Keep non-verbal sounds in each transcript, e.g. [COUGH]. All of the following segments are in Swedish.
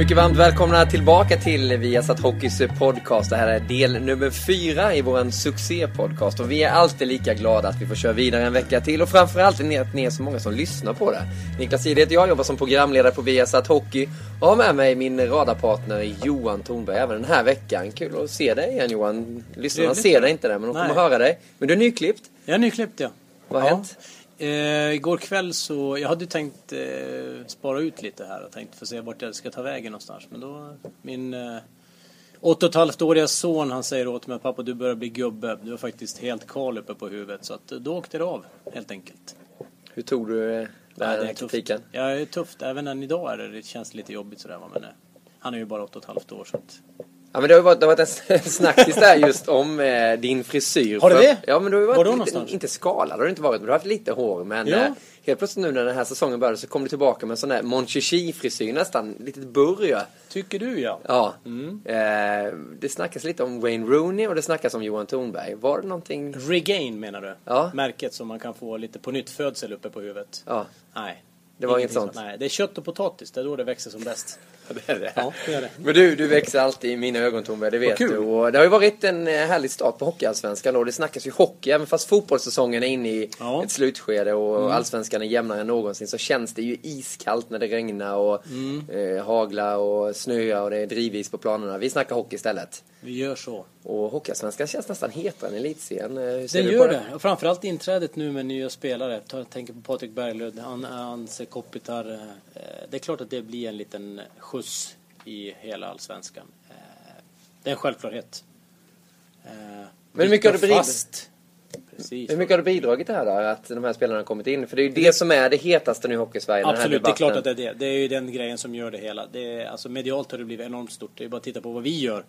Mycket varmt välkomna tillbaka till Viasat Hockeys podcast. Det här är del nummer fyra i våran succépodcast och vi är alltid lika glada att vi får köra vidare en vecka till och framförallt att ni är så många som lyssnar på det. Niklas Jihde heter jag, jobbar som programledare på Viasat Hockey och har med mig min radarpartner Johan Thornberg även den här veckan. Kul att se dig igen Johan. Lyssnarna ser dig inte där men de kommer höra dig. Men du är nyklippt. Jag är nyklippt ja. Vad har ja. hänt? Eh, igår kväll så, jag hade tänkt eh, spara ut lite här och tänkt få se vart jag ska ta vägen någonstans. Men då, min eh, åtta och ett halvt åriga son han säger åt mig pappa du börjar bli gubbe. Du är faktiskt helt kal uppe på huvudet. Så att, eh, då åkte det av helt enkelt. Hur tog du eh, den här det är kritiken? Ja, det är tufft. Även än idag är det, det känns lite jobbigt sådär. Men eh, han är ju bara åtta och ett halvt år så att Ja men det har ju varit, det har varit en [LAUGHS] snackis där just om eh, din frisyr. Har det det? Ja men du har ju Var varit då lite, någonstans? inte skalad har du inte varit men du har haft lite hår. Men Ja. eh, helt plötsligt nu när den här säsongen började så kom du tillbaka med en sån där Monchichi-frisyr nästan. Litet burr ju. Tycker du ja. Ja. Mm. Eh, det snackas lite om Wayne Rooney och det snackas om Johan Thornberg. Var det någonting? Regain menar du? Ja. Märket som man kan få lite på nytt födsel uppe på huvudet? Ja. Nej. Det var inget sånt? Nej, det är kött och potatis. Det är då det växer som bäst. Det är det. Ja, det är det. Men du, du växer alltid i mina ögon Thornberg, det vet du. Och det har ju varit en eh, härlig start på Hockeyallsvenskan och det snackas ju hockey. Även fast fotbollssäsongen är inne i Ja. Mm. ett slutskede och Allsvenskan är jämnare än någonsin så känns det ju iskallt när det regnar och Mm. eh, haglar och snöar och det är drivis på planerna. Vi snackar hockey istället. Vi gör så. Och Hockeyallsvenskan känns nästan hetare än elitserien. Eh, Den gör det. Och framförallt inträdet nu med nya spelare. Jag tänker på Patrik Berglund, An- Anse Kopitar. Eh, Det är klart att det blir en liten skjuts i hela allsvenskan. Eh, Det är en självklarhet. Eh, Men hur mycket har du fast. Precis. Hur mycket har det bidragit det här då, att de här spelarna har kommit in? För det är ju det som är det hetaste nu i Hockeysverige, Absolut, det är klart att det är det. Det är ju den grejen som gör det hela. Det är, alltså medialt har det blivit enormt stort. Det är bara att titta på vad vi gör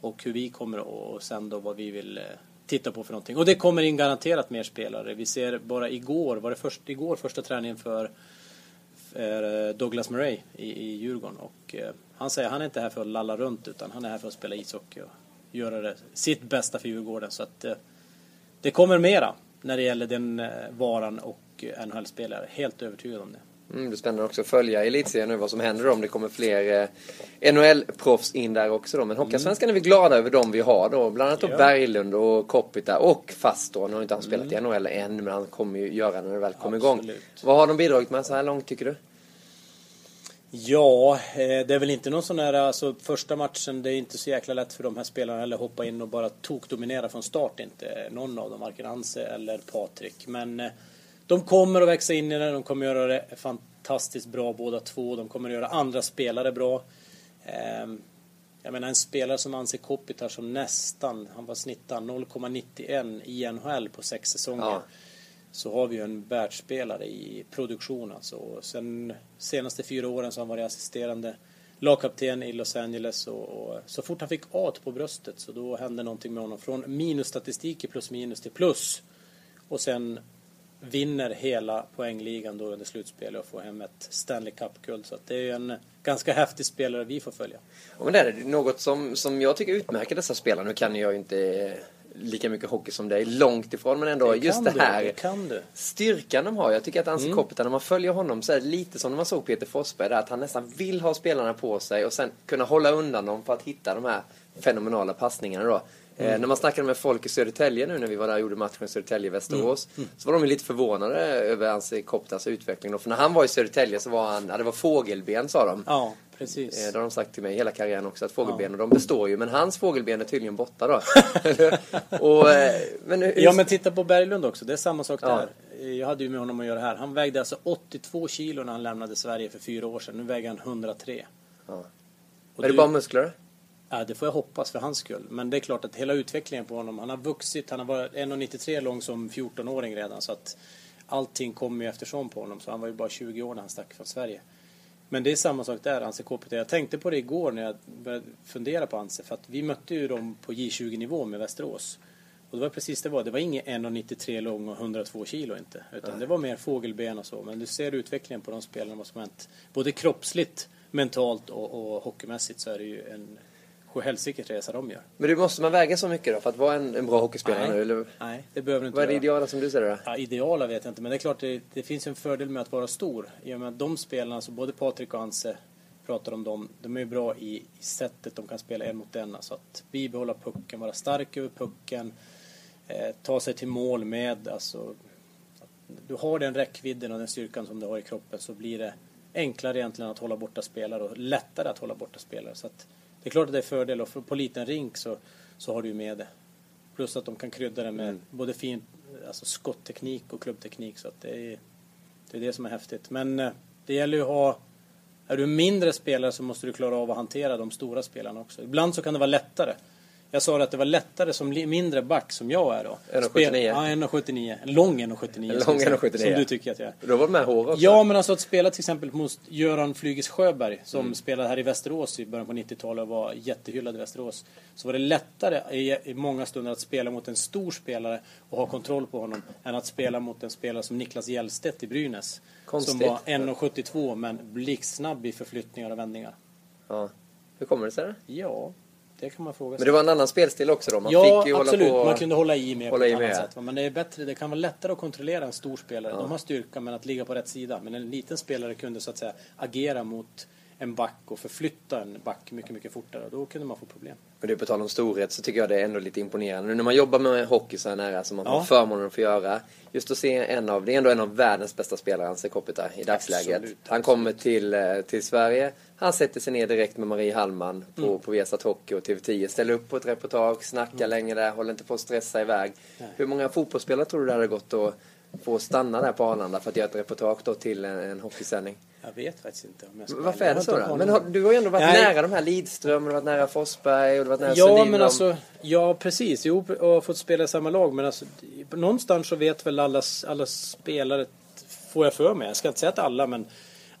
och hur vi kommer och sen då vad vi vill eh, titta på för någonting. Och det kommer in garanterat mer spelare. Vi ser bara igår, var det först, igår första träningen för, är eh, Douglas Murray i, i Djurgården och eh, han säger att han är inte här för att lalla runt utan han är här för att spela ishockey och göra det, sitt bästa för Djurgården. Så att eh, det kommer mera när det gäller den eh, varan och eh, NHL-spelare. Helt övertygad om det. Mm, det är spännande också att följa elitserien nu vad som händer om det kommer fler eh, NHL-proffs in där också då. Men Hockeyallsvenskan är vi glada över de vi har då. Bland annat Ja. Berglund och Kopita och Fast då. Nu har inte han spelat i NHL än men han kommer ju göra när det väl kommer igång. Vad har de bidragit med så här långt tycker du? Ja, eh, det är väl inte någon sån här, alltså första matchen, det är inte så jäkla lätt för de här spelarna att hoppa in och bara tokdominera från start inte. Någon av dem, varken Anse eller Patrik. Men eh, de kommer att växa in i det, de kommer göra det fantastiskt bra båda två. De kommer att göra andra spelare bra. Ehm, Jag menar en spelare som Anse Kopitar som nästan, han var snittad 0,91 i NHL på sex säsonger. Ja. Så har vi ju en världsspelare i produktion alltså. Och sen senaste fyra åren så har han varit assisterande lagkapten i Los Angeles och, och så fort han fick A på bröstet så då hände någonting med honom. Från minusstatistik i plus minus till plus. Och sen vinner hela poängligan då under slutspelet och får hem ett Stanley Cup-guld. Så det är ju en ganska häftig spelare vi får följa. Ja, men det är det. något som, som jag tycker utmärker dessa spelare. Nu kan jag ju inte lika mycket hockey som dig, långt ifrån men ändå Det just det du, här. det du. Styrkan de har. Jag tycker att Anse mm. Kopitar, när man följer honom så är det lite som när man såg Peter Forsberg där, att han nästan vill ha spelarna på sig och sen kunna hålla undan dem för att hitta de här fenomenala passningarna då. Mm. Eh, när man snackade med folk i Södertälje nu när vi var där och gjorde matchen Södertälje-Västerås mm. mm. så var de lite förvånade över Anse Koptas utveckling. Då. För när han var i Södertälje så var han, ja, det var fågelben sa de. Ja, precis. Eh, det har de sagt till mig hela karriären också, att fågelben, ja. de består ju. Men hans fågelben är tydligen borta då. [LAUGHS] och, eh, men hur... Ja men titta på Berglund också, det är samma sak ja. där. Jag hade ju med honom att göra här. Han vägde alltså 82 kilo när han lämnade Sverige för fyra år sedan. Nu väger han 103. Ja. är det bara muskler? Ja, det får jag hoppas för hans skull. Men det är klart att hela utvecklingen på honom, han har vuxit, han har varit 1,93 lång som 14-åring redan. Så att allting kommer ju eftersom på honom. Så han var ju bara 20 år när han stack från Sverige. Men det är samma sak där, Anse KPT. Jag tänkte på det igår när jag började fundera på Anse. För att vi mötte ju dem på J20-nivå med Västerås. Och det var precis det var. Det var ingen 1,93 lång och 102 kilo inte. Utan Nej. det var mer fågelben och så. Men du ser utvecklingen på de spelarna vad som hänt. Både kroppsligt, mentalt och, och hockeymässigt så är det ju en sjuhelsikes resa de gör. Men du måste man väga så mycket då för att vara en, en bra hockeyspelare nej, nu? Eller? Nej, det behöver du inte Vad är det ideala som du ser det då? Ja, ideala vet jag inte, men det är klart det, det finns en fördel med att vara stor. I och med att de spelarna, alltså både Patrik och Anse pratar om dem, de är bra i, i sättet de kan spela en mot en. Alltså att bibehålla pucken, vara stark över pucken, eh, ta sig till mål med, alltså du har den räckvidden och den styrkan som du har i kroppen så blir det enklare egentligen att hålla borta spelare och lättare att hålla borta spelare. Så att det är klart att det är fördel och på liten rink så, så har du ju med det. Plus att de kan krydda det med mm. både fin alltså skottteknik och klubbteknik så att det är det, är det som är häftigt. Men eh, det gäller ju att ha är du mindre spelare så måste du klara av att hantera de stora spelarna också. Ibland så kan det vara lättare. Jag sa att det var lättare som mindre back som jag är då. 1,79? Ja, 1,79. En lång 1,79. Lång 1,79. Som du tycker att jag är. Du har varit med hår också. Ja, men alltså att spela till exempel mot Göran Flyges Sjöberg som mm. spelade här i Västerås i början på 90-talet och var jättehyllad i Västerås. Så var det lättare i, i många stunder att spela mot en stor spelare och ha kontroll på honom än att spela mot en spelare som Niklas Hjellstedt i Brynäs. Konstigt. Som var 1,72 men blixtsnabb i förflyttningar och vändningar. Ja. Hur kommer det sig? Ja, det kan man fråga sig. Men det var en annan spelstil också då? Man ja, fick ju absolut. Hålla på man kunde hålla i mer hålla på ett annat sätt. Men det är bättre, det kan vara lättare att kontrollera en stor spelare. Ja. De har styrka men att ligga på rätt sida. Men en liten spelare kunde så att säga agera mot en back och förflytta en back mycket, mycket fortare. Då kunde man få problem. Men du, på tal om storhet så tycker jag det är ändå lite imponerande. Nu när man jobbar med hockey så här nära som man ja. har förmånen att få göra. Just att se en av, det är ändå en av världens bästa spelare, Anse Kopita, i dagsläget. Absolut, han kommer till, eh, till Sverige. Han sätter sig ner direkt med Marie Hallman på, mm. på Viasat Hockey och TV10. Ställer upp på ett reportage, snackar mm. länge där, håller inte på att stressa iväg. Nej. Hur många fotbollsspelare tror du det hade gått att få stanna där på Arlanda för att göra ett reportage då till en, en hockeysändning? Jag vet faktiskt inte om jag ska Varför är det så då? Men har, du har ju ändå varit Nej. nära de här Lidström, du har varit nära Forsberg och du har varit nära Ja, Sundin, men alltså, ja precis. Jo, och har fått spela i samma lag. Men alltså, någonstans så vet väl alla, alla spelare, får jag för mig. Jag ska inte säga att alla, men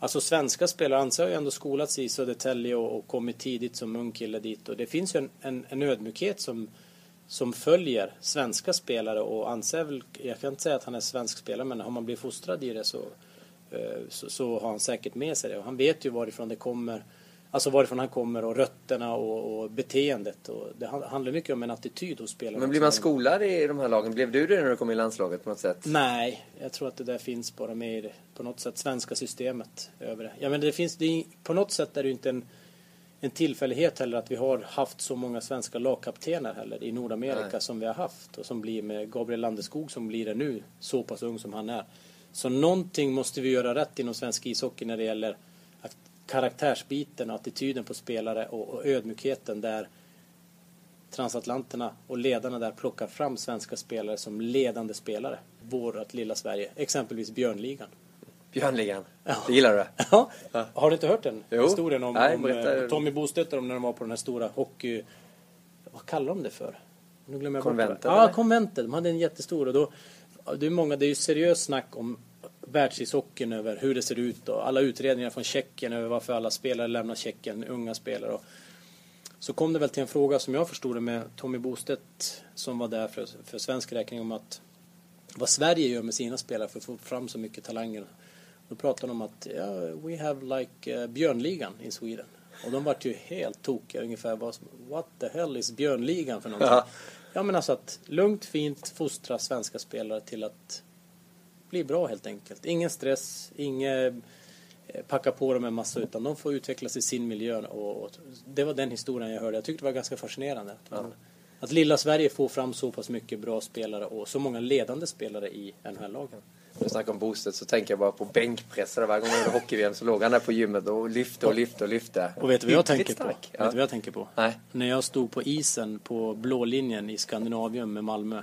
Alltså svenska spelare, Anse har ju ändå skolats i Södertälje och, och kommit tidigt som ung kille dit. Och det finns ju en, en, en ödmjukhet som, som följer svenska spelare och Anse är väl, jag kan inte säga att han är svensk spelare, men har man blivit fostrad i det så Eh, så, så, har han säkert med sig det. Och han vet ju varifrån det kommer. Alltså varifrån han kommer och rötterna och, och beteendet. Och det handlar mycket om en attityd hos spelarna. Men blir man skolad i de här lagen? Blev du det när du kom i landslaget på något sätt? Nej, jag tror att det där finns bara med i det, på något sätt svenska systemet över det. Ja, men det finns, det är, på något sätt är det ju inte en, en tillfällighet heller att vi har haft så många svenska lagkaptener heller i Nordamerika Nej. som vi har haft och som blir med Gabriel Landeskog som blir det nu, så pass ung som han är. Så någonting måste vi göra rätt inom svensk ishockey när det gäller karaktärsbiten och attityden på spelare och, och ödmjukheten där transatlanterna och ledarna där plockar fram svenska spelare som ledande spelare. Vårt lilla Sverige. Exempelvis Björnligan. Björnligan, ja. det gillar du? Ja. ja. Har du inte hört den jo. historien om, Nej, om eh, Tommy om när de var på den här stora hockey... Vad kallar de det för? Nu glömmer jag konventet? Ja, konventet. De hade en jättestor och då det är många, det är ju seriöst snack om världsishockeyn över hur det ser ut och alla utredningar från Tjeckien över varför alla spelare lämnar Tjeckien, unga spelare. Och så kom det väl till en fråga som jag förstod det med Tommy Bostedt som var där för, för svensk räkning om att vad Sverige gör med sina spelare för att få fram så mycket talanger. Då pratade de om att yeah, we have like uh, Björnligan in Sweden. Och de vart ju helt tokiga ungefär. What the hell is Björnligan för någonting? Ja. Ja men alltså att lugnt, fint fostra svenska spelare till att bli bra helt enkelt. Ingen stress, inget eh, packa på dem en massa utan de får utvecklas i sin miljö och, och det var den historien jag hörde. Jag tyckte det var ganska fascinerande. Att, man, att lilla Sverige får fram så pass mycket bra spelare och så många ledande spelare i NHL-lagen. När du snackar om boostet så tänker jag bara på bänkpressare. Varje gång jag gjorde hockey så låg han där på gymmet och lyfte och lyfte och lyfte. Och vet du vad jag tänker på? Vet du vad jag tänker på? Nej. När jag stod på isen på blå linjen i Skandinavium med Malmö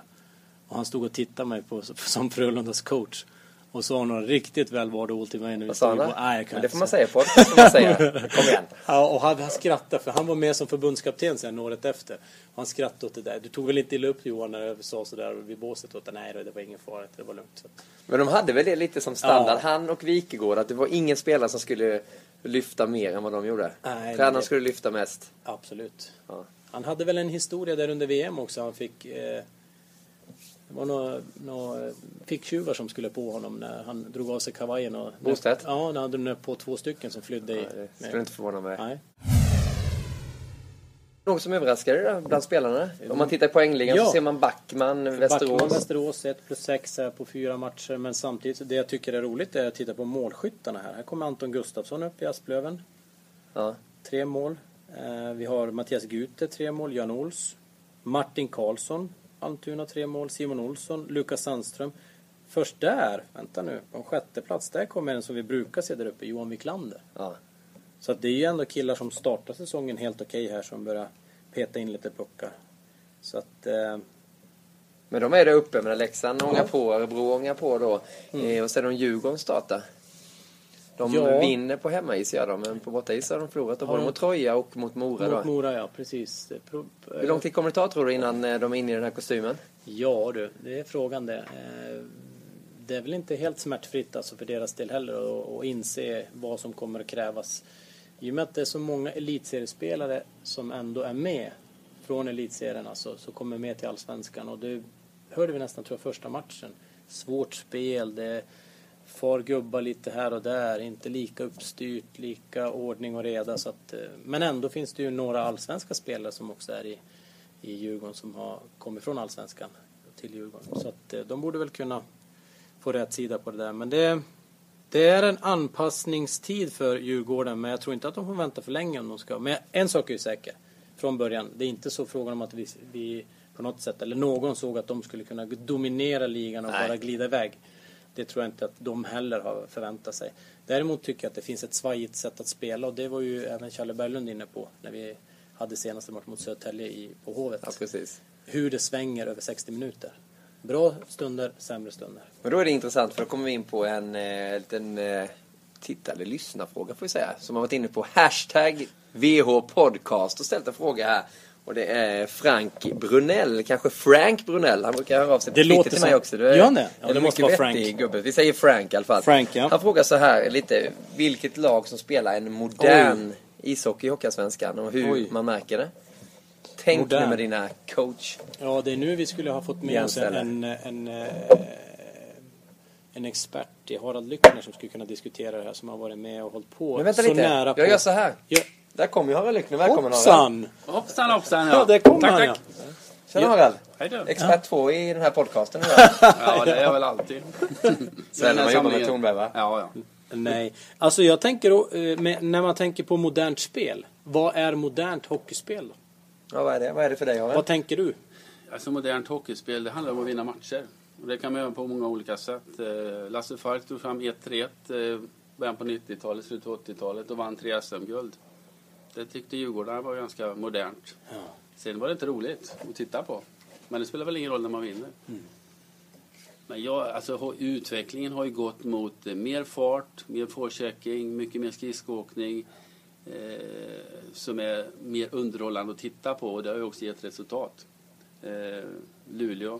och han stod och tittade mig på som Frölundas coach och riktigt välvalda ord till mig när vi Vad sa han. Nej, jag kan Men det får man säga. på podcast, får man säga. [LAUGHS] Kom igen. Ja, och han, han skrattade för han var med som förbundskapten sen året efter. Och han skrattade åt det där. Du tog väl inte illa upp Johan när jag sa sådär vid båset åt det? Nej det var ingen fara, det var lugnt. Så. Men de hade väl det lite som standard, Ja. han och Wikegård, att det var ingen spelare som skulle lyfta mer än vad de gjorde. Nej, Tränaren det- skulle lyfta mest. Absolut. Ja. Han hade väl en historia där under VM också. Han fick... Eh, det var några, några ficktjuvar som skulle på honom när han drog av sig kavajen. Och, Bostedt? Ja, när han drog på två stycken som flydde. Ja, det skulle inte förvåna mig. Nej. Något som överraskade då, bland spelarna? Om man tittar i poängligan Ja. så ser man Backman, Västerås. Backman, Västerås 1 plus 6 här på fyra matcher. Men samtidigt, det jag tycker är roligt är att titta på målskyttarna här. Här kommer Anton Gustafsson upp i Asplöven. Ja. Tre mål. Eh, vi har Mattias Gute, tre mål. Jan Ols. Martin Karlsson, Almtuna, tre mål. Simon Olsson, Lukas Sandström. Först där, vänta nu, på en sjätte plats där kommer en som vi brukar se där uppe, Johan Wiklander. Ja. Så att det är ju ändå killar som startar säsongen helt okej här som börjar peta in lite puckar. Så att... Eh, Men de är där uppe, men Leksand ångar på, Örebro ångar på då. Mm. Eh, och sen de Djurgården startar. De Ja. vinner på hemmais gör de, men på bortais har de förlorat. De Har både de- mot Troja och mot Mora mot då. Mora, ja precis. Pro- Hur lång tid kommer det ta tror du innan eh, de är inne i den här kostymen? Ja du, det är frågan det. Eh, Det är väl inte helt smärtfritt alltså för deras del heller att att inse vad som kommer att krävas. I och med att det är så många elitseriespelare som ändå är med från elitserien alltså, så kommer med till allsvenskan och det hörde vi nästan tror jag första matchen. Svårt spel, det far gubbar lite här och där, inte lika uppstyrt, lika ordning och reda. Så att, eh, men ändå finns det ju några allsvenska spelare som också är i, i Djurgården som har kommit från allsvenskan till Djurgården. Så att eh, de borde väl kunna få rätt sida på det där. Men det, det är en anpassningstid för Djurgården men jag tror inte att de får vänta för länge om de ska. Men en sak är ju säker från början. Det är inte så frågan om att vi, vi på något sätt, eller någon såg att de skulle kunna dominera ligan och Nej. bara glida iväg. Det tror jag inte att de heller har förväntat sig. Däremot tycker jag att det finns ett svajigt sätt att spela och det var ju även Challe Berglund inne på när vi hade senaste match mot Södertälje i- på Hovet. Ja, precis. Hur det svänger över 60 minuter. Bra stunder, sämre stunder. Men då är det intressant för då kommer vi in på en eh, liten eh, titta eller lyssnarfråga får vi säga. Som har varit inne på hashtag VH Podcast och ställt en fråga här. Och det är Frank Brunell, kanske Frank Brunell. Han brukar höra av sig på Det låter till som- mig också. Du är, Gör han det? Ja, det måste vara Frank. gubbe. Vi säger Frank i alla fall. Frank, ja. Han frågar så här lite, vilket lag som spelar en modern ishockey i Hockeyallsvenskan och hur Oj. man märker det. Tänk Modern. nu med dina coach. Ja, det är nu vi skulle ha fått med oss en, en, en, eh, en expert i Harald Lyckner som skulle kunna diskutera det här som har varit med och hållit på Men vänta så lite, nära på. jag gör så här. Ja. Där kommer ju Harald Lyckner, välkommen Harald. Hoppsan! Hoppsan hoppsan Ja, där kom tack, han tack. ja. Tjena Harald. Hej då. Expert två i den här podcasten [LAUGHS] idag. Ja, det är jag väl alltid. Sen när man jobbar med. Tornberg va? Ja, ja. Nej, alltså jag tänker då, eh, med, när man tänker på modernt spel. Vad är modernt hockeyspel då? Ja, vad är det? Vad är det för dig Harald? Vad tänker du? Alltså modernt hockeyspel, det handlar om att vinna matcher. Och det kan man göra på många olika sätt. Eh, Lasse Falk tog fram 1-3-1 eh, början på 90-talet, slutet på 80-talet och vann tre SM-guld. Det tyckte Djurgården var ganska modernt. Sen var det inte roligt att titta på. Men det spelar väl ingen roll när man vinner. Men jag, alltså, utvecklingen har ju gått mot eh, mer fart, mer forechecking, mycket mer skridskoåkning. Eh, som är mer underhållande att titta på och det har ju också gett resultat. Eh, Luleå,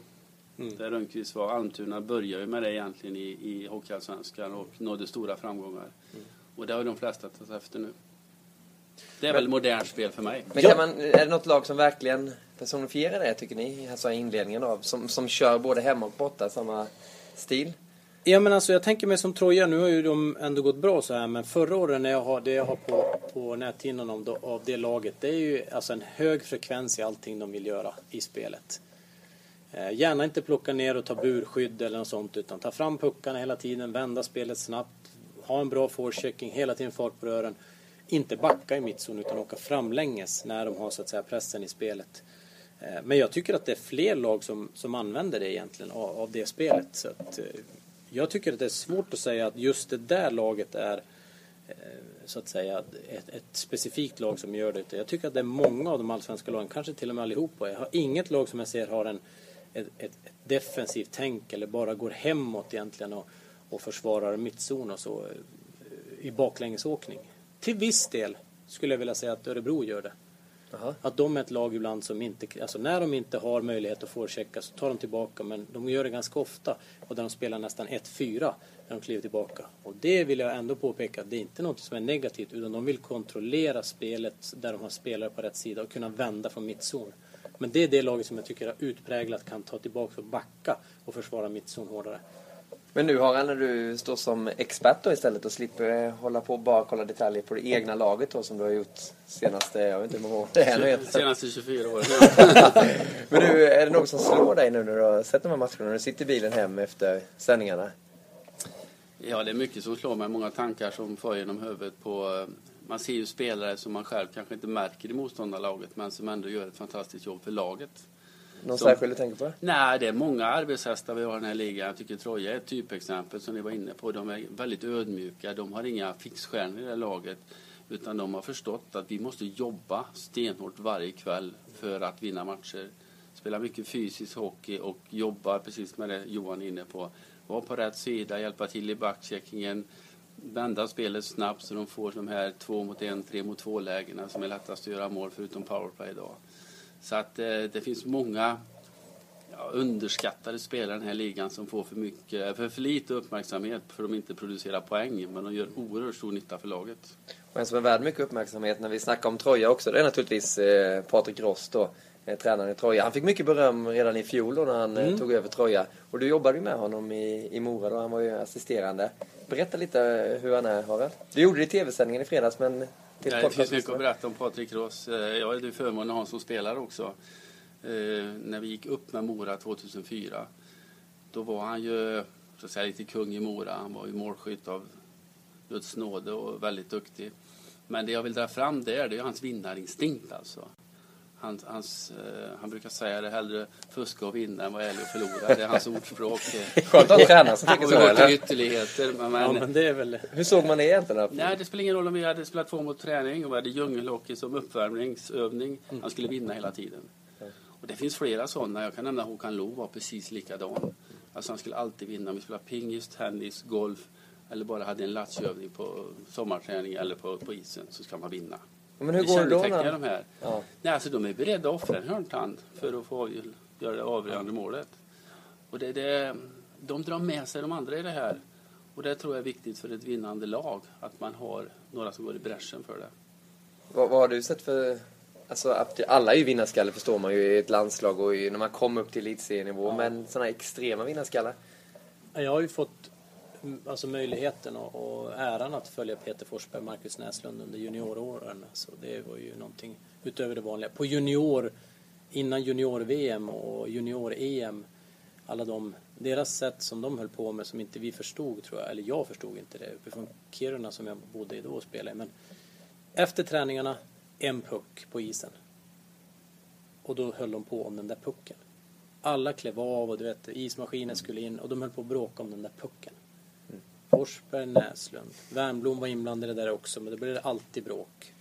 där Rönnqvist var, Almtuna började ju med det egentligen i, i Hockeyallsvenskan och nådde stora framgångar. Och det har ju de flesta tagit efter nu. Det är väl modernt spel för mig. Men kan man, är det något lag som verkligen personifierar det tycker ni? Alltså i inledningen av, som, som kör både hemma och borta samma stil? Ja men alltså jag tänker mig som Troja, nu har ju de ändå gått bra så här men förra året när jag har, det jag har på, på näthinnan om, av det laget det är ju alltså en hög frekvens i allting de vill göra i spelet. Eh, Gärna inte plocka ner och ta burskydd eller något sånt utan ta fram puckarna hela tiden, vända spelet snabbt, ha en bra forechecking, hela tiden fart på rören. Inte backa i mittzon utan åka framlänges när de har så att säga pressen i spelet. Eh, men jag tycker att det är fler lag som, som använder det egentligen av, av det spelet. Så att, eh, jag tycker att det är svårt att säga att just det där laget är eh, så att säga ett, ett specifikt lag som gör det. Jag tycker att det är många av de allsvenska lagen, kanske till och med allihopa. Jag har inget lag som jag ser har en, ett, ett, ett defensivt tänk eller bara går hemåt egentligen och, och försvarar mittzon och så i baklängesåkning. Till viss del skulle jag vilja säga att Örebro gör det. Jaha. Att de är ett lag ibland som inte, alltså när de inte har möjlighet att forechecka så tar de tillbaka men de gör det ganska ofta och där de spelar nästan 1-4 när de kliver tillbaka. Och det vill jag ändå påpeka, det är inte något som är negativt utan de vill kontrollera spelet där de har spelare på rätt sida och kunna vända från mittzon. Men det är det laget som jag tycker är utpräglat kan ta tillbaka och backa och försvara mittzon hårdare. Men nu Harald, när du står som expert då istället och slipper eh, hålla på och bara kolla detaljer på det egna laget då som du har gjort senaste, jag vet inte hur många år det är nu. Senaste 24 åren. [LAUGHS] Men nu, är det något som slår dig nu när du har sett de här matcherna, när du sitter i bilen hem efter sändningarna? Ja, det är mycket som slår mig. Många tankar som far genom huvudet på... eh, Man ser ju spelare som man själv kanske inte märker i motståndarlaget men som ändå gör ett fantastiskt jobb för laget. Någon Som- särskild du tänker på? Nej, det är många arbetshästar vi har i den här ligan. Jag tycker Troja är ett typexempel som ni var inne på. De är väldigt ödmjuka. De har inga fixstjärnor i det här laget. Utan de har förstått att vi måste jobba stenhårt varje kväll för att vinna matcher. Spela mycket fysisk hockey och jobba precis med det Johan är inne på. Vara på rätt sida, hjälpa till i backcheckingen. Vända spelet snabbt så de får de här två mot en, tre mot två lägena som är lättast att göra mål förutom powerplay idag. Så att eh, det finns många ja, underskattade spelare i den här ligan som får för mycket, för, för lite uppmärksamhet för att de inte producerar poäng. Men de gör oerhört stor nytta för laget. Och en som är värd mycket uppmärksamhet när vi snackar om Troja också, det är naturligtvis eh, Patrik Ross då, eh, tränaren i Troja. Han fick mycket beröm redan i fjol då när han eh, tog över Troja. Och du jobbade ju med honom i, i Mora då, han var ju assisterande. Berätta lite eh, hur han är, Harald. Du gjorde det i tv-sändningen i fredags, men till Ja, det finns mycket att berätta om Patrik Ross. Eh, Jag hade förmånen att ha honom som spelare också. Eh, när vi gick upp med Mora 2004. Då var han ju så att säga, lite kung i Mora. Han var ju målskytt av Guds nåde och väldigt duktig. Men det jag vill dra fram där, det är hans vinnarinstinkt alltså. Han, hans, eh, han brukar säga det hellre fuska och vinna än vara ärlig och förlora. Det är hans [LAUGHS] ordspråk. Skönt att tränare som Och så, till ytterligheter. Men, Ja, men, men det är väl... Hur såg man det egentligen? Nej, det spelar ingen roll om vi hade spelat två mot träning och vi hade djungelhockey som uppvärmningsövning. Mm. Han skulle vinna hela tiden. Och det finns flera sådana. Jag kan nämna Håkan Loob var precis likadan. Alltså han skulle alltid vinna. Om vi spelade pingis, tennis, golf eller bara hade en latchövning på sommarträning eller på, på isen så ska man vinna. Men hur går det då? När... de här. Ja. Nej, alltså de är beredda att offra en hörntand för att få göra det avgörande målet. Och det, det, de drar med sig de andra i det här. Och det tror jag är viktigt för ett vinnande lag, att man har några som går i bräschen för det. Vad, vad har du sett för... Alltså, alla är ju vinnarskalle förstår man ju i ett landslag och när man kommer upp till elitserienivå. Men sådana här extrema vinnarskallar? Jag har ju fått alltså, möjligheten och, och äran att följa Peter Forsberg och Marcus Näslund under junioråren. Så det var ju någonting utöver det vanliga. På junior, innan junior-VM och junior-EM, alla de, deras sätt som de höll på med som inte vi förstod tror jag, eller jag förstod inte det uppifrån Kiruna som jag bodde i då och spelade i. Men efter träningarna, en puck på isen. Och då höll de på om den där pucken. Alla klev av och du vet, ismaskinen skulle in och de höll på att bråka om den där pucken. Forsberg, Näslund, Wernbloom var inblandade där också men det blev alltid bråk.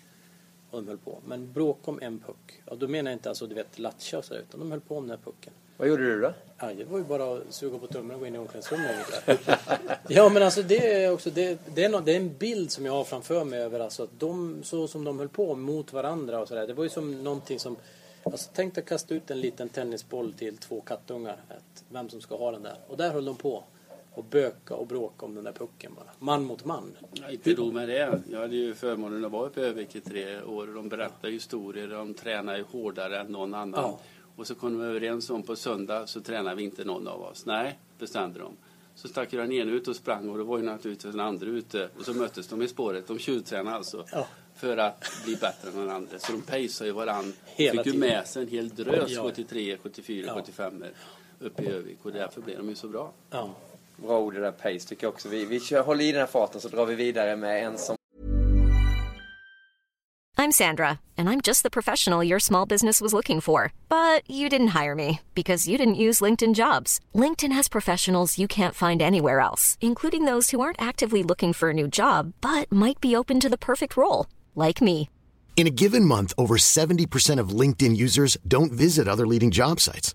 Och de höll på. Men bråk om en puck. Och då menar jag inte alltså du vet latcha och sådär utan de höll på om den här pucken. Vad gjorde du då? Ja, det var ju bara att suga på tummen och gå in i omklädningsrummet. [LAUGHS] Ja men alltså det är också, det, det, är nå- det är en bild som jag har framför mig över alltså att de, så som de höll på mot varandra och sådär. Det var ju som någonting som, alltså tänk att kasta ut en liten tennisboll till två kattungar. Att, vem som ska ha den där. Och där höll de på. Och böka och bråka om den där pucken bara. Man mot man. Ja, inte nog med det. Jag hade ju förmånen att vara uppe i Övik i tre år. De berättar historier, de tränar ju hårdare än någon annan. Ja. Och så kom de överens om på söndag så tränar vi inte någon av oss. Nej, bestämde de. Så stack den ena ut och sprang och då var ju naturligtvis den andra ute. Och så möttes de i spåret. De tjuvtränade alltså. Ja. För att bli bättre än den andra. Så de pejsade ju varann. Hela Fick ju med sig en hel drös Ja. 73, 74, Ja. 75 Det uppe i Övik och därför blir de ju så bra. Ja. Bra ord det där pace tycker jag också. Vi, vi kör, håller i den här farten så drar vi vidare med en som I'm Sandra, and I'm just the professional your small business was looking for. But you didn't hire me because you didn't use LinkedIn jobs. LinkedIn has professionals you can't find anywhere else, including those who aren't actively looking for a new job but might be open to the perfect role, like me. In a given month, over 70% of LinkedIn users don't visit other leading job sites.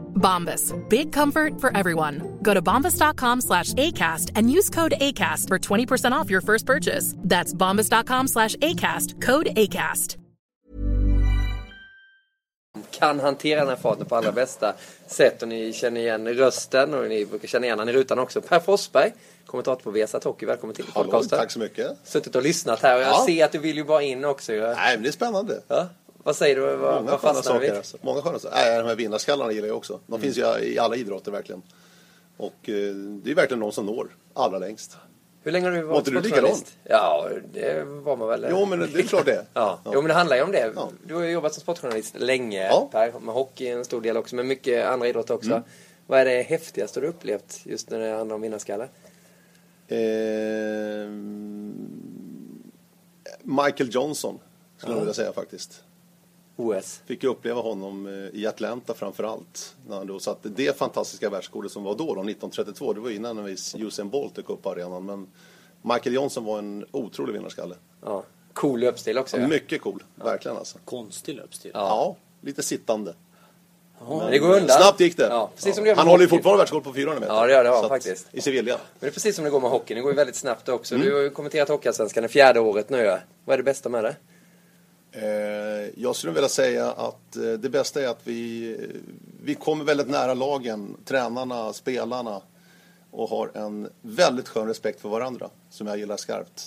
Bombas. Big comfort for everyone. Go to bombas.com slash ACAST and use code ACAST for 20% off your first purchase. That's bombas.com slash ACAST. Code ACAST. kan hantera den här farten på allra bästa sätt. Och ni känner igen rösten och ni brukar känna igen han i rutan också. Per Forsberg, kommentator på Viasat Hockey. Välkommen till Hallå, podcasten. tack så mycket. Suttit och lyssnat här och jag Ja. ser att du vill ju bara in också. Nej, men det är spännande. Ja. Vad säger du? Vad, Många vad sköna fastnar saker. Alltså. Många sköna saker. Nej, de här vinnarskallarna gillar jag också. De Mm. finns ju i alla idrotter verkligen. Och eh, det är verkligen de som når allra längst. Hur länge har du Var varit du sportjournalist? Ja, det var man väl. Jo, men det är klart det. [LAUGHS] Ja. Ja. Jo, men det handlar ju om det. Ja. Du har ju jobbat som sportjournalist länge, Ja. Per. Med hockey en stor del också, men mycket andra idrotter också. Mm. Vad är det häftigaste du upplevt just när det handlar om vinnarskalle? Eh, Michael Johnson skulle jag vilja säga faktiskt. OS. Fick ju uppleva honom eh, i Atlanta framför allt. När han då satte det fantastiska världsrekordet som var då, då 1932. Det var innan Usain Bolt dök upp på arenan. Men Michael Johnson var en otrolig vinnarskalle. Ja. Cool löpstil också. Ja. Mycket cool, verkligen alltså. Konstig löpstil. Ja, lite sittande. Men det går undan. Snabbt gick det. Ja, precis som det Han håller ju fortfarande världsrekord på 400 meter. Ja, det gör det, ja, faktiskt. I Sevilla. Men det är precis som det går med hockeyn. Det går ju väldigt snabbt också. Mm. Du har ju kommenterat Hockeyallsvenskan det fjärde året nu. ja. Vad är det bästa med det? Eh, jag skulle vilja säga att eh, det bästa är att vi, vi kommer väldigt nära lagen, tränarna, spelarna och har en väldigt skön respekt för varandra som jag gillar skarpt.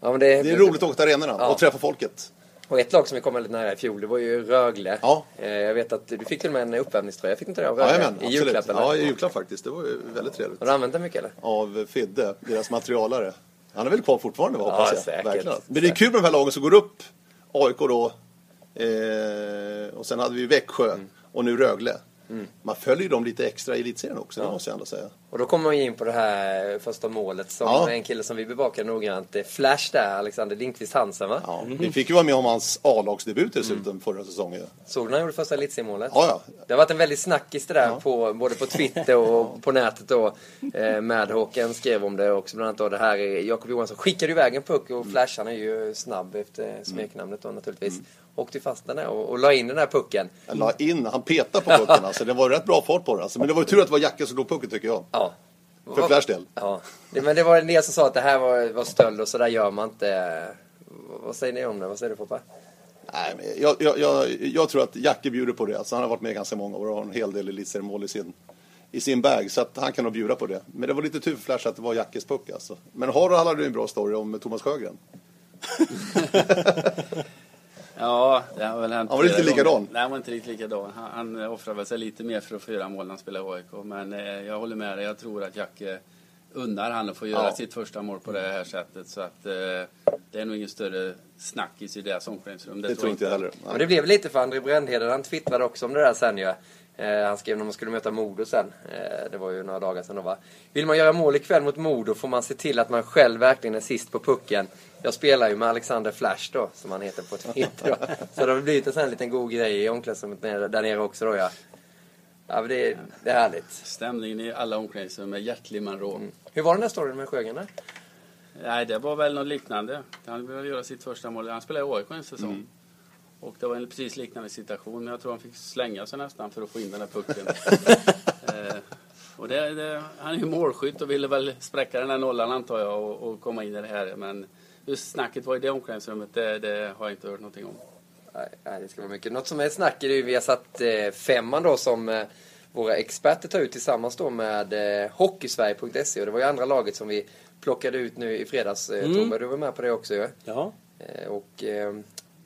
Ja, det, Det är roligt att åka till arenorna Ja. och träffa folket. Och ett lag som vi kom väldigt nära i fjol, det var ju Rögle. Ja. Eh, Jag vet att du fick till och med en uppvärmningströja, fick inte det av Rögle? Jajamän, I julklapp eller? Ja, i julklapp faktiskt. Det var ju väldigt trevligt. Har du använt den mycket eller? Av Fidde, deras materialare. Han är väl kvar fortfarande va, Ja, hoppas jag. säkert. Verkligen. Men det är kul med de här lagen som går upp. AIK då. Eh, och sen hade vi Växjö. Mm. Och nu Rögle. Man följer ju dem lite extra i elitserien också, det måste jag ändå säga. Och då kommer man ju in på det här första målet som Ja. en kille som vi bevakar noggrant. Det är Flash där, Alexander Lindqvist Hansen va? Ja, Vi fick ju vara med om hans A-lagsdebut dessutom förra säsongen. Såg du när han gjorde första elitseriemålet? Ja, ja. Det har varit en väldigt snackis det där på, både på Twitter och på nätet då. Eh, Madhawken skrev om det också bland annat då. Det här är Jakob Johansson skickade iväg en puck och Flash han är ju snabb efter smeknamnet då naturligtvis. Åkte fast den där och, och la in den där pucken. Jag la in, han petade på pucken [LAUGHS] alltså. Det var rätt bra fart på den alltså. Men det var ju tur att det var Jacke som drog pucken tycker jag. Ja. För Flash del. Ja. Men det var en del som sa att det här var, var stöld och så där gör man inte. Vad säger ni om det? Vad säger du Poppa? Nej, men jag, jag, jag, jag tror att Jacke bjuder på det. Alltså, han har varit med ganska många år och har en hel del elitseriemål i sin, i sin bag. Så att han kan nog bjuda på det. Men det var lite tur för Flash att det var Jackes puck alltså. Men har du alla du en bra story om Thomas Sjögren? [LAUGHS] Ja, det har väl hänt. Han var lite likadan. Nej, han var inte riktigt likadan. Han, han offrade väl sig lite mer för att få göra mål när han spelade i AIK. Men eh, jag håller med dig. Jag tror att Jacke unnar han att få göra Ja. sitt första mål på det här sättet. Så att eh, det är nog ingen större snackis i deras omklädningsrum. Det, tror inte jag heller. Men det blev lite för André Brändheden. Han twittrade också om det där sen ju. Eh, han skrev när man skulle möta Modo sen. Eh, det var ju några dagar sedan då va. Vill man göra mål ikväll mot Modo får man se till att man själv verkligen är sist på pucken. Jag spelar ju med Alexander Flash då, som han heter på [LAUGHS] Twitter då. Så det har blivit en sån här liten god grej i omklädningsrummet där nere också då ja. Ja men det, det är härligt. Stämningen i alla omklädningsrum är hjärtlig men rå. Hur var den där storyn med Sjögren där? Nej, det var väl något liknande. Han ville göra sitt första mål. Han spelade i AIK en säsong. Mm. Och det var en precis liknande situation. Men jag tror han fick slänga sig nästan för att få in den där pucken. [LAUGHS] eh, och det, det, han är ju målskytt och ville väl spräcka den där nollan antar jag och, och komma in i det här. Men just snacket var i det omklädningsrummet, det, det har jag inte hört någonting om. Nej, det ska vara mycket. Något som är snack är ju vi har satt eh, femman då som eh, våra experter tar ut tillsammans då med eh, Hockeysverige.se och det var ju andra laget som vi plockade ut nu i fredags. Eh, Mm. Tobbe, du var med på det också ju. Ja. Eh, och eh,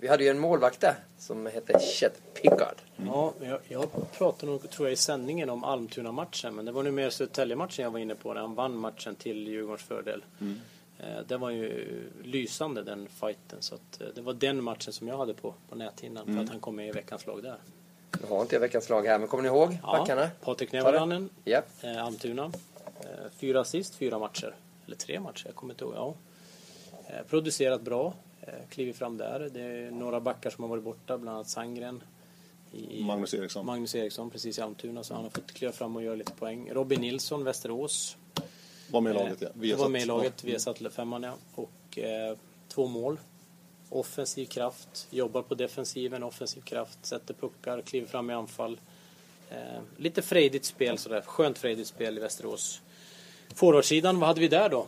vi hade ju en målvakt där som hette Chet Pickard. Ja, jag, jag pratade nog, tror jag, i sändningen om Almtuna-matchen. Men det var nu mer Södertälje-matchen jag var inne på när han vann matchen till Djurgårdens fördel. Eh, det var ju lysande den fighten. Så att, eh, det var den matchen som jag hade på, på näthinnan. För att han kom med i veckans lag där. Nu har inte jag veckans lag här, men kommer ni ihåg backarna? Patrik. Neuvarainen, Ja. eh, Almtuna. Eh, fyra assist, fyra matcher. Eller tre matcher, jag kommer inte ihåg. Ja. Eh, producerat bra. Eh, klivit fram där. Det är några backar som har varit borta, bland annat Sandgren. I, Magnus Eriksson. Magnus Eriksson, precis i Almtuna. Så han har fått kliva fram och göra lite poäng. Robin Nilsson, Västerås. Var med i laget, ja. Eh, Vi har var med i laget, vi satt femman ja. Och eh, två mål. Offensiv kraft, jobbar på defensiven, offensiv kraft, sätter puckar, kliver fram i anfall. Eh, lite frejdigt spel sådär, skönt frejdigt spel i Västerås. Forwardsidan, vad hade vi där då?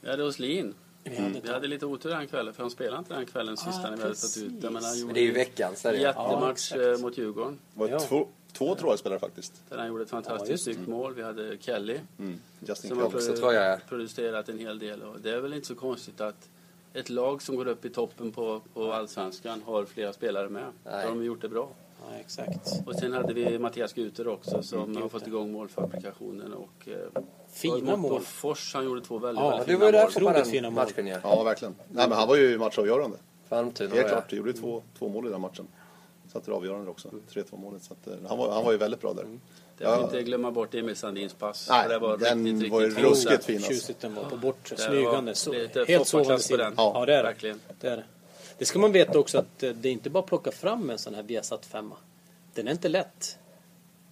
Vi hade Oslin. Vi hade, Vi hade lite otur den kvällen för han spelade inte den kvällen sista Ah, när vi hade tagit ut det. Men han gjorde det är ju veckans. jättematch Ja, eh, mot Djurgården. Det var Ja. två, två tror jag spelare faktiskt. Där han gjorde ett fantastiskt snyggt mål. Vi hade Kelly Mm. Justin som har Kelly. också, tror jag, ja. producerat en hel del. Och det är väl inte så konstigt att ett lag som går upp i toppen på, på allsvenskan har flera spelare med. Nej. De har gjort det bra. Ja, exakt. Och sen hade vi Mattias Guter också som Mm, har Guter. fått igång målfabrikationen. Och, eh, Fina mot mål. Fors, han gjorde två väldigt, Ja, väldigt Du fina var ju där mål. på Otroligt den fina mål. matchen ja. Ja, verkligen. Nej, men han var ju matchavgörande. Helt var klart. Gjorde ju två, två mål i den matchen. Satte det avgörande också. 3-2 målet. Så att, eh, han, var, han var ju väldigt bra där. Det får Ja. inte glömma bort Emil Sandins pass. Nej, det var den riktigt, var ju ruskigt fin. alltså. Tjusigt den var på bort, Det smygande. var helt topparklass sovande på den. Ja, det är det. Verkligen. det är det. Det ska man veta också att eh, det är inte bara att plocka fram en sån här Viasat femma. Den är inte lätt.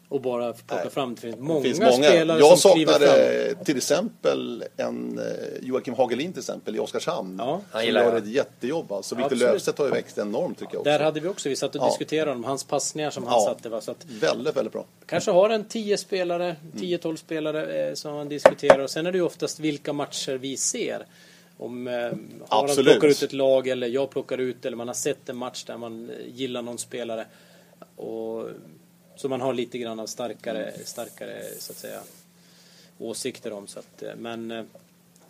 Och bara plocka Nej. fram. Det finns många, Det finns många. spelare Jag som kliver fram. saknade till exempel en eh, Joakim Hagelin till exempel i Oskarshamn. Ja. Han gör jag. ett jättejobb. Alltså. Victor. Löfstedt har ju växt enormt tycker jag också. Där hade vi också, vi satt och Ja. diskuterade om hans passningar som han Ja. satte. Va? Så att Väldigt, väldigt bra. kanske har en 10 spelare, 10-12 spelare eh, som man diskuterar. Och sen är det ju oftast vilka matcher vi ser. Om eh, Harald Absolut. plockar ut ett lag eller jag plockar ut eller man har sett en match där man eh, gillar någon spelare. Och, så man har lite grann av starkare, starkare så att säga åsikter om. Så att, eh, men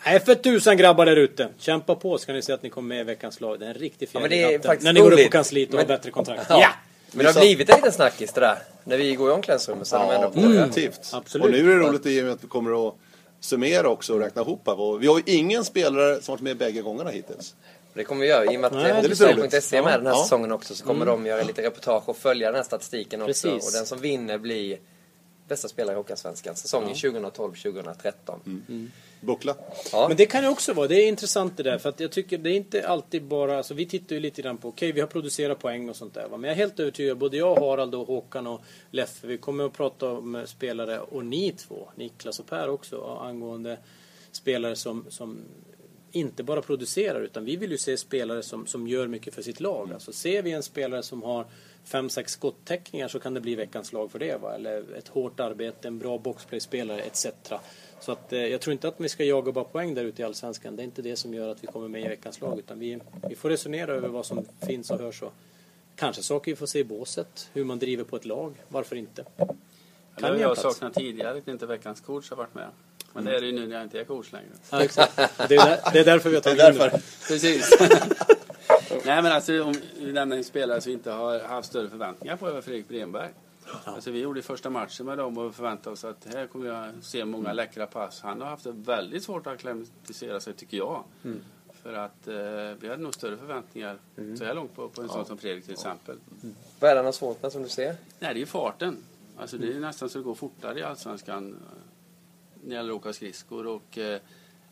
Nej, för tusan grabbar där ute. Kämpa på ska ni se att ni kommer med i veckans lag. Det är en riktig Ja, det är i När ni går upp på kansliet och har Men- bättre kontrakt. Ja. Ja! Men det har blivit en liten snackis det där. När vi går i omklädningsrummet så är de Ja, ändå på. definitivt. Absolut. Och nu är det roligt i och med att vi kommer att summera också och räkna ihop här. Vi har ju ingen spelare som varit med bägge gångarna hittills. Det kommer vi göra. I och med att det är är med den här Ja. säsongen också så kommer de göra lite reportage och följa den här statistiken också. Precis. Och den som vinner blir bästa spelare i Hockeyallsvenskan säsongen 2012-2013. Buckla. Ja. Men det kan ju också vara, det är intressant det där. För att jag tycker det är inte alltid bara, alltså vi tittar ju lite grann på, okej vi har producerat poäng och sånt där. Va? Men jag är helt övertygad, både jag, Harald och Håkan och Leffe, vi kommer att prata om eh, spelare, och ni två, Niklas och Per också, angående spelare som, som inte bara producerar utan vi vill ju se spelare som, som gör mycket för sitt lag. Alltså ser vi en spelare som har fem, sex skottäckningar så kan det bli veckans lag för det. Va? Eller ett hårt arbete, en bra boxplay-spelare etc. Så att, eh, jag tror inte att vi ska jaga bara poäng där ute i Allsvenskan. Det är inte det som gör att vi kommer med i veckans lag. Utan vi, vi får resonera över vad som finns och hörs. Och kanske saker vi får se i båset. Hur man driver på ett lag. Varför inte? Det Kan har jag plats. saknat tidigare, att inte veckans coach har varit med. Men det är det ju nu när jag inte är coach längre. Ja, exakt. Det, är där, det är därför vi har Det tagit in därför. Precis. [LAUGHS] Nej men alltså om vi nämner en spelare som vi inte har haft större förväntningar på över Fredrik Bremberg. Alltså vi gjorde första matchen med dem och förväntade oss att här kommer jag se många läckra pass. Han har haft det väldigt svårt att acklimatisera sig tycker jag. För att eh, vi hade nog större förväntningar så här långt på, på en sån som Fredrik till exempel. Vad är det han har svårt med som du ser? Nej, det är farten. Alltså det är nästan så det går fortare i Allsvenskan eh, när det gäller att åka skridskor. Och eh,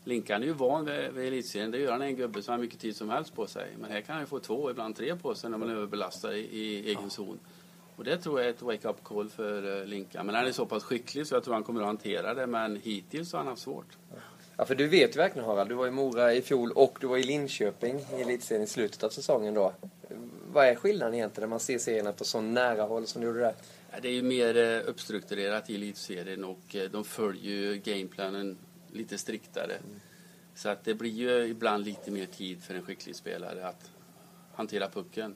Linkan är ju van vid, vid elitserien. Det gör han en gubbe som har mycket tid som helst på sig. Men här kan han ju få två, ibland tre på sig när man överbelastar i, i egen zon. Och det tror jag är ett wake-up call för eh, Linkan. Men han är så pass skicklig så jag tror han kommer att hantera det. Men hittills har han haft svårt. Ja, för du vet ju verkligen Harald, du var i Mora i fjol och du var i Linköping i elitserien i slutet av säsongen då. Vad är skillnaden egentligen när man ser serierna på så nära håll som du gjorde där? Ja, Det är ju mer eh, uppstrukturerat i elitserien och eh, de följer ju gameplanen lite striktare. Så att det blir ju ibland lite mer tid för en skicklig spelare att hantera pucken.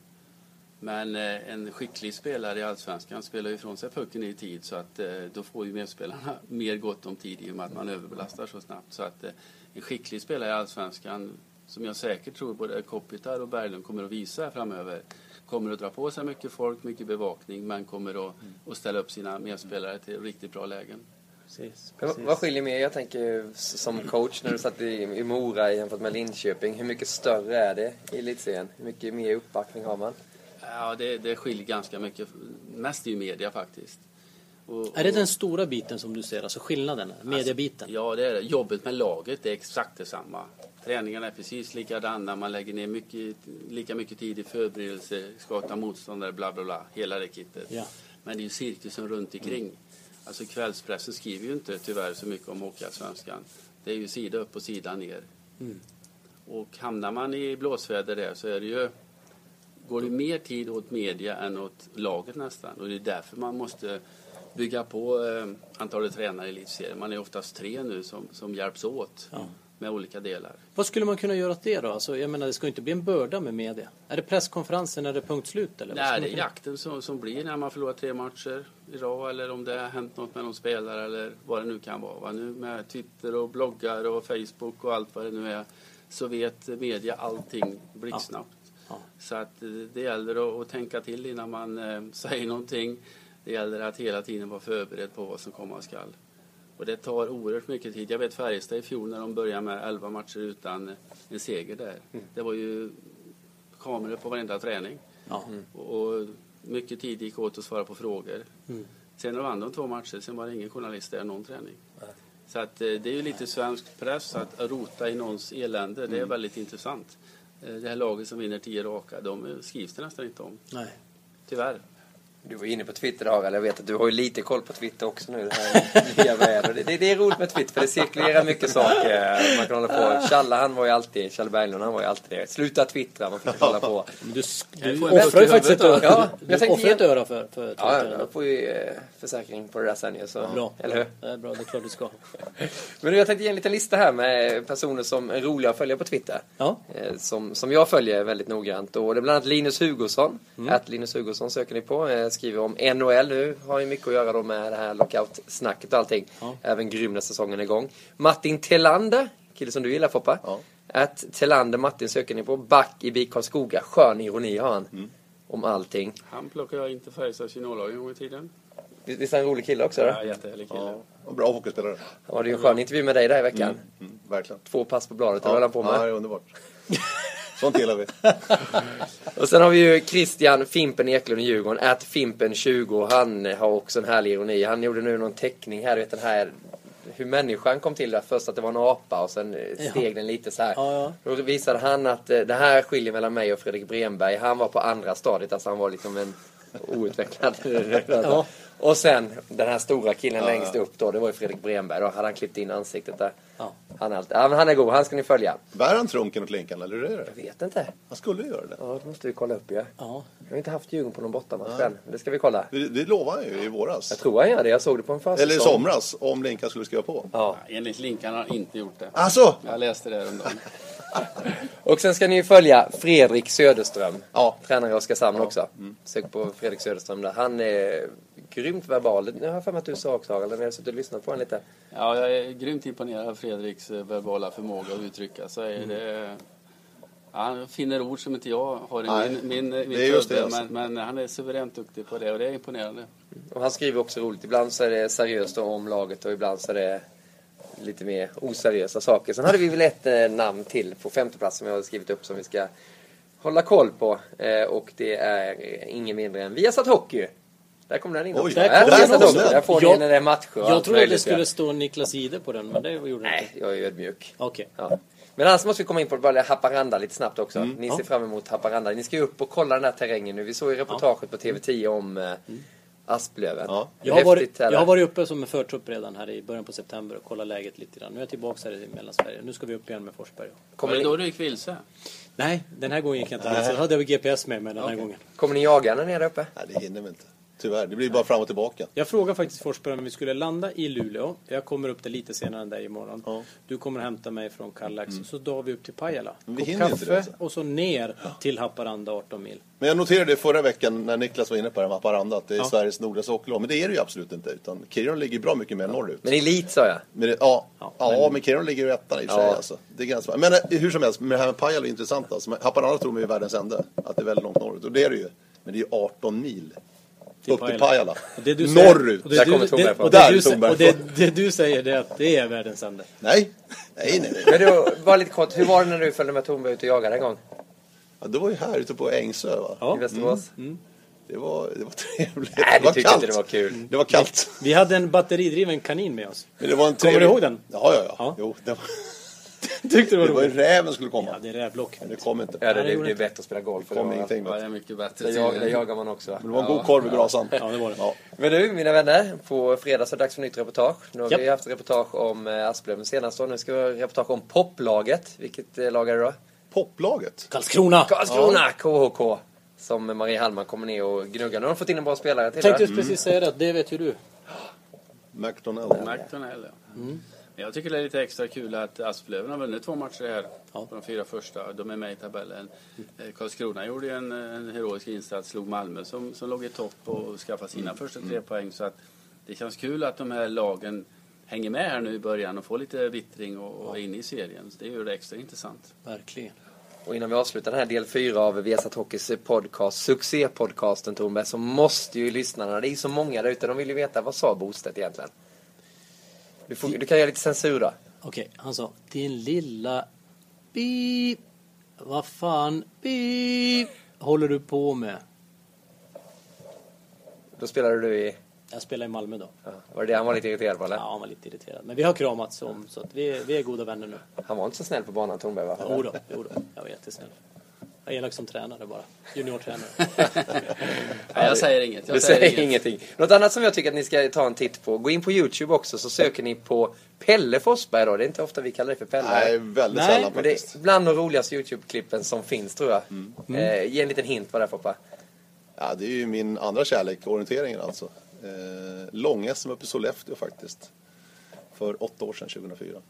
Men eh, en skicklig spelare i Allsvenskan spelar ju ifrån sig pucken i tid så att eh, då får ju medspelarna [LAUGHS] mer gott om tid i och med att man överbelastar så snabbt. Så att eh, en skicklig spelare i Allsvenskan som jag säkert tror både Kopitar och Berglund kommer att visa framöver kommer att dra på sig mycket folk, mycket bevakning men kommer att, att ställa upp sina medspelare till riktigt bra lägen. Precis, precis. vad skiljer mer? Jag tänker som coach när du satt i, i Mora jämfört med Linköping. Hur mycket större är det i elitserien? Hur mycket mer uppbackning har man? Ja, det, det skiljer ganska mycket. Mest i media faktiskt. Och, Är det och- den stora biten som du ser, alltså skillnaden, mediebiten? Ja, det är det. Jobbet med laget är exakt detsamma. Träningarna är precis likadana. Man lägger ner mycket, lika mycket tid i förberedelse, skata motståndare, bla bla bla. Hela det kittet. Ja. Men det är ju cirkusen runt omkring. Alltså kvällspressen skriver ju inte tyvärr så mycket om Hockeyallsvenskan. Det är ju sida upp och sida ner. Mm. Och hamnar man i blåsväder där så är det ju går det mer tid åt media än åt laget nästan. Och det är därför man måste bygga på eh, antalet tränare i elitserien. Man är oftast tre nu som, som hjälps åt Ja. Med olika delar. Vad skulle man kunna göra åt det då? Alltså, jag menar, det ska ju inte bli en börda med media. Är det presskonferensen när det är punkt slut eller? Nej, det är jakten som, som blir när man förlorar tre matcher i rad eller om det har hänt något med någon spelare eller vad det nu kan vara. Va? Nu med Twitter och bloggar och Facebook och allt vad det nu är så vet media allting blixtsnabbt. Ja. Så att eh, det gäller att, att tänka till innan man eh, säger någonting. Det gäller att hela tiden vara förberedd på vad som komma skall. Och det tar oerhört mycket tid. Jag vet Färjestad i fjol när de började med 11 matcher utan en seger där. Det var ju kameror på varenda träning. Ja. Och mycket tid gick åt att svara på frågor. Sen när de vann de två matcher, sen var det ingen journalist där någon träning. Så att eh, det är ju lite svensk press att rota i någons elände. Det är väldigt intressant. Eh, Det här laget som vinner tio raka, de skrivs det nästan inte om. Nej. Tyvärr. Du var inne på Twitter Harald, jag vet att du har ju lite koll på Twitter också nu. Det, här det, det, det är roligt med Twitter för det cirkulerar mycket saker. Man kan hålla på. Challe han var ju alltid, Challe Berglund han var ju alltid det. Sluta twittra, man får inte hålla på. Men du, du offrar ju faktiskt ett öra. Ja, du jag tänkte offrar ett öra för, för Ja, Twitter. jag får ju eh, försäkring på det där sen ju. Så, Bra. Eller hur? Det är bra, det är klart du ska. Men du, jag tänkte ge en liten lista här med personer som är roliga att följa på Twitter. Ja. Eh, Som, som jag följer väldigt noggrant. Och det är bland annat Linus Hugosson. Att Linus Hugosson söker ni på. Skriver om NHL nu. Har ju mycket att göra då med det här lockout-snacket och allting. Ja. Även grym när säsongen är igång. Martin Telander. Kille som du gillar Foppa. Ja. Att Telander Martin söker ni på. Back i BIK Karlskoga. Skön ironi har han. Om allting. Han plockade jag inte Färjestads juniorlag en gång i tiden. Visst är han en rolig kille också? Då? Ja, jättehärlig kille. Ja, och bra hockeyspelare. Det är ju en skön intervju med dig där i veckan. Mm, verkligen. Två pass på bladet, ja. höll han på med. Ja, det är underbart. [LAUGHS] Sånt gillar vi. [LAUGHS] Och sen har vi ju Christian Fimpen Eklund i Djurgården, att Fimpen20. Han har också en härlig ironi. Han gjorde nu någon teckning här, du vet den här hur människan kom till det. Först att det var en apa och sen steg den lite så här. Ja, Då visade han att eh, det här skiljer mellan mig och Fredrik Bremberg. Han var på andra stadiet, alltså han var liksom en outvecklad. Ja. Och sen den här stora killen längst upp då, det var ju Fredrik Bremberg. Då hade han klippt in ansiktet där. Ja. Han, är alltid, ja, han är god, han ska ni följa. Bär han trunken och klinkan eller hur är det? Jag vet inte. Han skulle ju göra det. Ja, det måste vi kolla upp ju. Ja. Ja. Jag har inte haft Djurgården på någon bortamatch än. Det ska vi kolla. Det, det lovade han ju i våras. Jag tror han gör det. Jag såg det på en försäsong. Eller i somras, om Linkan skulle skriva på. Ja. Enligt Linkan har han inte gjort det. Alltså! Jag läste det häromdagen. [LAUGHS] Och sen ska ni ju följa Fredrik Söderström. Ja. Tränare i Oskarshamn också. Sök på Fredrik Söderström där. Han är grymt verbal. Nu har jag för mig att du sa också Harald, när jag har suttit och lyssnat på honom lite. Ja, jag är grymt imponerad av Fredriks eh, verbala förmåga att uttrycka sig. Mm. Det, ja, han finner ord som inte jag har i Nej, min, min, min det alltså. men, men han är suveränt duktig på det och det är imponerande. Och han skriver också roligt. Ibland så är det seriöst om laget och ibland så är det lite mer oseriösa saker. Sen hade vi väl ett eh, namn till på femte plats som jag har skrivit upp som vi ska hålla koll på. Eh, och det är eh, ingen mindre än Viasat Hockey. Där kom den in Oj, också. där Ja, kom den också. Där får ni Jag- är matcher och Jag trodde att det skulle ja. stå Niklas Ide på den, men det gjorde det Nej, inte. jag är ödmjuk. Okej. Ja. Men annars måste vi komma in på bara Haparanda lite snabbt också. Ni ser fram emot Haparanda. Ni ska ju upp och kolla den här terrängen nu. Vi såg ju reportaget på TV10 om eh, Asplöven. Ja. Jag har, varit, jag har varit uppe som en förtrupp redan här i början på september och kollat läget lite grann. Nu är jag tillbaka här i Mellansverige. Nu ska vi upp igen med Forsberg. Kommer det då du gick vilse? Nej, den här gången gick jag inte vilse. Då hade jag GPS med mig den här gången. kommer ni jaga när ni är där uppe? Nej, det hinner vi inte. Tyvärr, det blir bara fram och tillbaka. Jag frågade faktiskt Forsberg om vi skulle landa i Luleå. Jag kommer upp där lite senare än dig imorgon. Ja. Du kommer hämta mig från Kallax. Så drar vi upp till Pajala. Men vi Kopp kaffe det, alltså. och så ner till Haparanda 18 mil. Men jag noterade det förra veckan när Niklas var inne på det här med Haparanda, att det är Ja. Sveriges nordligaste hockeylag. Men det är det ju absolut inte. Utan Kiruna ligger bra mycket mer norrut. Men elit sa jag. Men det, ja, Ja, ja, men, Kiruna ligger ju etta i och för sig. Ja. Alltså. Det är ganska, men eh, hur som helst, med det här med Pajala är intressant. Alltså. Men Haparanda tror man är världens ände. Att det är väldigt långt norrut. Och det är det ju. Men det är ju 18 mil. Upp till Pajala. Och det du säger- Norrut. Och det, Där du, kommer det, och det, Där du, och det, det du säger det är att det är världens ände. Nej, nej, nej. nej. Men du, bara lite kort, hur var det när du följde med Tornberg ut och jagade en gång? Ja, det var ju här ute på Ängsö va? Ja. I Västerås? Det, var, det var trevligt. Nej, det var vi kallt. inte det var kul. Det var kallt. Vi hade en batteridriven kanin med oss. Men det var en Kommer du trevlig- ihåg den? Ja, ja, ja. Ja. Jo, det var, [LAUGHS] Tyckte det var var ju räven skulle komma. Ja, det är rävlock. Men det kom inte. Ja, det, Nej, det det, det är bättre att spela golf. för kom det var- ingenting. Ja, det är mycket bättre. Det, jag, det jagar man också? Men det var en god korv i brasan. Ja, det var det. Ja. Men du, mina vänner, på fredag så är det dags för nytt reportage. Nu har Japp. vi haft reportage om eh, Asplöven senast och nu ska vi ha reportage om poplaget. Vilket eh, lag är det då? Poplaget. Karlskrona! Karlskrona KHK. Som Marie Hallman kommer ner och gnuggar. Nu har de fått in en bra spelare till Tänkte det. just precis säga det, det vet ju du. McDonald. McDonell, ja. Jag tycker det är lite extra kul att Asplöven har vunnit två matcher här. Ja. På de fyra första. De är med i tabellen. Eh, Karlskrona gjorde ju en, en heroisk insats. Slog Malmö som, som låg i topp och skaffade sina första tre poäng. Så att det känns kul att de här lagen hänger med här nu i början och får lite vittring och, och är inne i serien. Så det gör det extra intressant. Verkligen. Och innan vi avslutar den här del fyra av Viasat Hockeys podcast, succépodcasten Tornberg, så måste ju lyssnarna, det är så många där ute, de vill ju veta vad sa Bostedt egentligen? Du, får, du kan göra lite censur då. Okej, han sa din lilla pip. Vad fan pip håller du på med? Då spelade du i... Jag spelar i Malmö då. Ja, var det det han var lite irriterad på eller? Ja, han var lite irriterad. Men vi har kramats om så att vi, är- vi är goda vänner nu. Han var inte så snäll på banan Tornberg va? Jo då, jo då. Jag var jättesnäll. Jag är elak som tränare bara. Juniortränare. [LAUGHS] Nej, jag säger inget. Jag Du säger ingenting. Något annat som jag tycker att ni ska ta en titt på, gå in på Youtube också så söker ni på Pelle Forsberg då. Det är inte ofta vi kallar det för Pelle. Nej, väldigt Nej, sällan Men det faktiskt. är bland de roligaste Youtube-klippen som finns tror jag. Mm. Eh, ge en liten hint vad det är Foppa. Ja, det är ju min andra kärlek, orienteringen alltså. Eh, Lång-SM uppe i Sollefteå faktiskt. För åtta år sedan, 2004.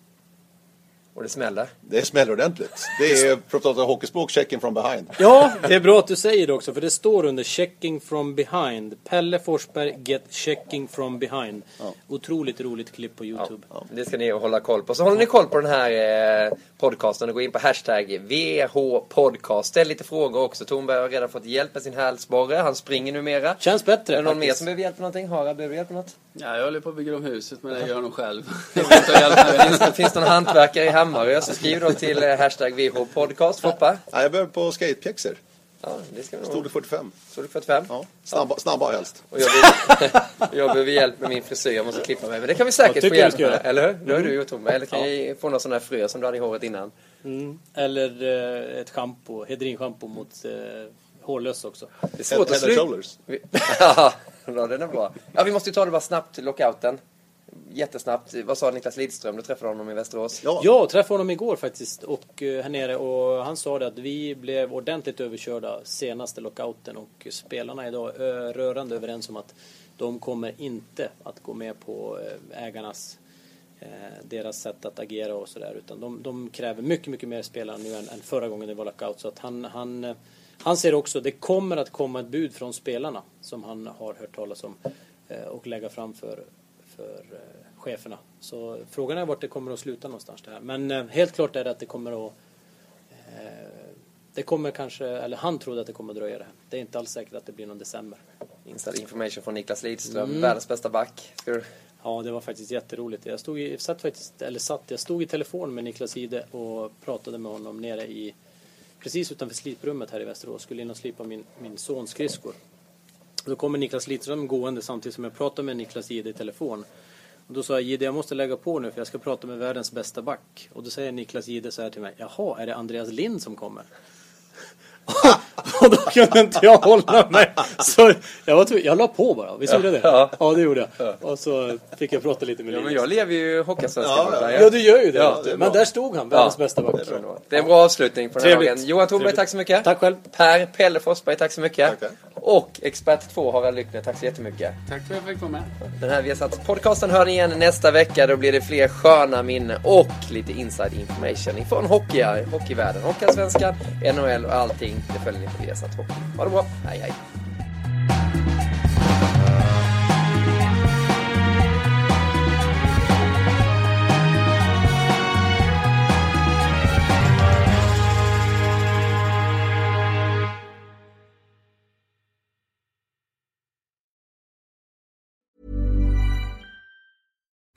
Och det smäller. Det smäller ordentligt. Det är, för att prata hockeyspråk, checking from behind. Ja, det är bra att du säger det också för det står under checking from behind. Pelle Forsberg get checking from behind. Otroligt roligt klipp på Youtube. Det ska ni hålla koll på. Så håller ni koll på den här eh, podcasten och gå in på hashtag VHpodcast. Ställ lite frågor också. Tornberg har redan fått hjälp med sin hälsporre. Han springer numera. Känns Är bättre det någon mer som behöver hjälp med någonting? Harald, behöver du hjälp med något? Ja, jag håller på att bygga om huset men det gör jag nog själv. [LAUGHS] Jag. Finns det, finns det någon hantverkare i Hammarö så skriv då till eh, hashtag VHpodcast. Foppa? Ja, jag behöver på skatepjäxor. Ja, det ska vi nog. Storlek 45. Storlek 45. Ja, snabba, snabba helst. Och jag, behöver, [LAUGHS] jag behöver hjälp med min frisyr, jag måste klippa mig. Men det kan vi säkert få hjälp med. Eller hur? Det har du gjort Tommy. Eller kan jag få någon sån här frö som du hade i håret innan. Mm. Eller eh, ett schampo, Hedrin-schampo mot eh, hårlöss också. Det är svårt att Head and sluta. shoulders. [LAUGHS] Ja, den är bra. Ja, vi måste ju ta det bara snabbt, lockouten. Jättesnabbt. Vad sa Niklas Lidström? Du träffade honom i Västerås. Ja, Jag träffade honom igår faktiskt och eh, här nere och han sa det att vi blev ordentligt överkörda senaste lockouten och spelarna är idag eh, rörande överens om att de kommer inte att gå med på eh, ägarnas deras sätt att agera och sådär utan de, de kräver mycket, mycket mer spelare nu än, än förra gången det var lockout så att han, han, han ser också, det kommer att komma ett bud från spelarna som han har hört talas om och lägga fram för, för eh, cheferna. Så frågan är vart det kommer att sluta någonstans det här. Men eh, helt klart är det att det kommer att eh, det kommer kanske, eller han trodde att det kommer att dröja det här. Det är inte alls säkert att det blir någon december. Inside information från Niklas Lidström, Mm. världens bästa back. Du... Ja, det var faktiskt jätteroligt. Jag stod i, satt faktiskt, eller satt, jag stod i telefon med Niklas Ide och pratade med honom nere i, precis utanför sliprummet här i Västerås. Skulle in och slipa min, min sons skridskor. Då kommer Niklas Lidström gående samtidigt som jag pratar med Niklas Ide i telefon. Och då sa jag, Ide jag måste lägga på nu för jag ska prata med världens bästa back. Och då säger Niklas Ide så här till mig, jaha, är det Andreas Lind som kommer? [LAUGHS] och då kunde inte jag hålla mig. Så jag, var tvungen- jag la på bara, visst gjorde jag det? Ja. Ja, det gjorde jag. Och så fick jag prata lite med Ja, Linus. men jag lever ju Hockeyallsvenskan. Ja, ja. Ja, du gör ju det. Ja, det men där stod han, världens Ja. bästa back. Det är en bra avslutning på den här dagen. Johan Thornberg, tack så mycket. Tack själv. Per Pelle Forsberg, tack så mycket. Tackar. Och expert 2 Harald Lyckner. Tack så jättemycket. Tack för att jag fick vara med. Den här Viasat podcasten hör ni igen nästa vecka. Då blir det fler sköna minnen och lite inside information från hockey, hockeyvärlden. Hockeyallsvenskan, NHL och allting. Det följer ni på Viasat Hockey. Ha det bra. Hej hej.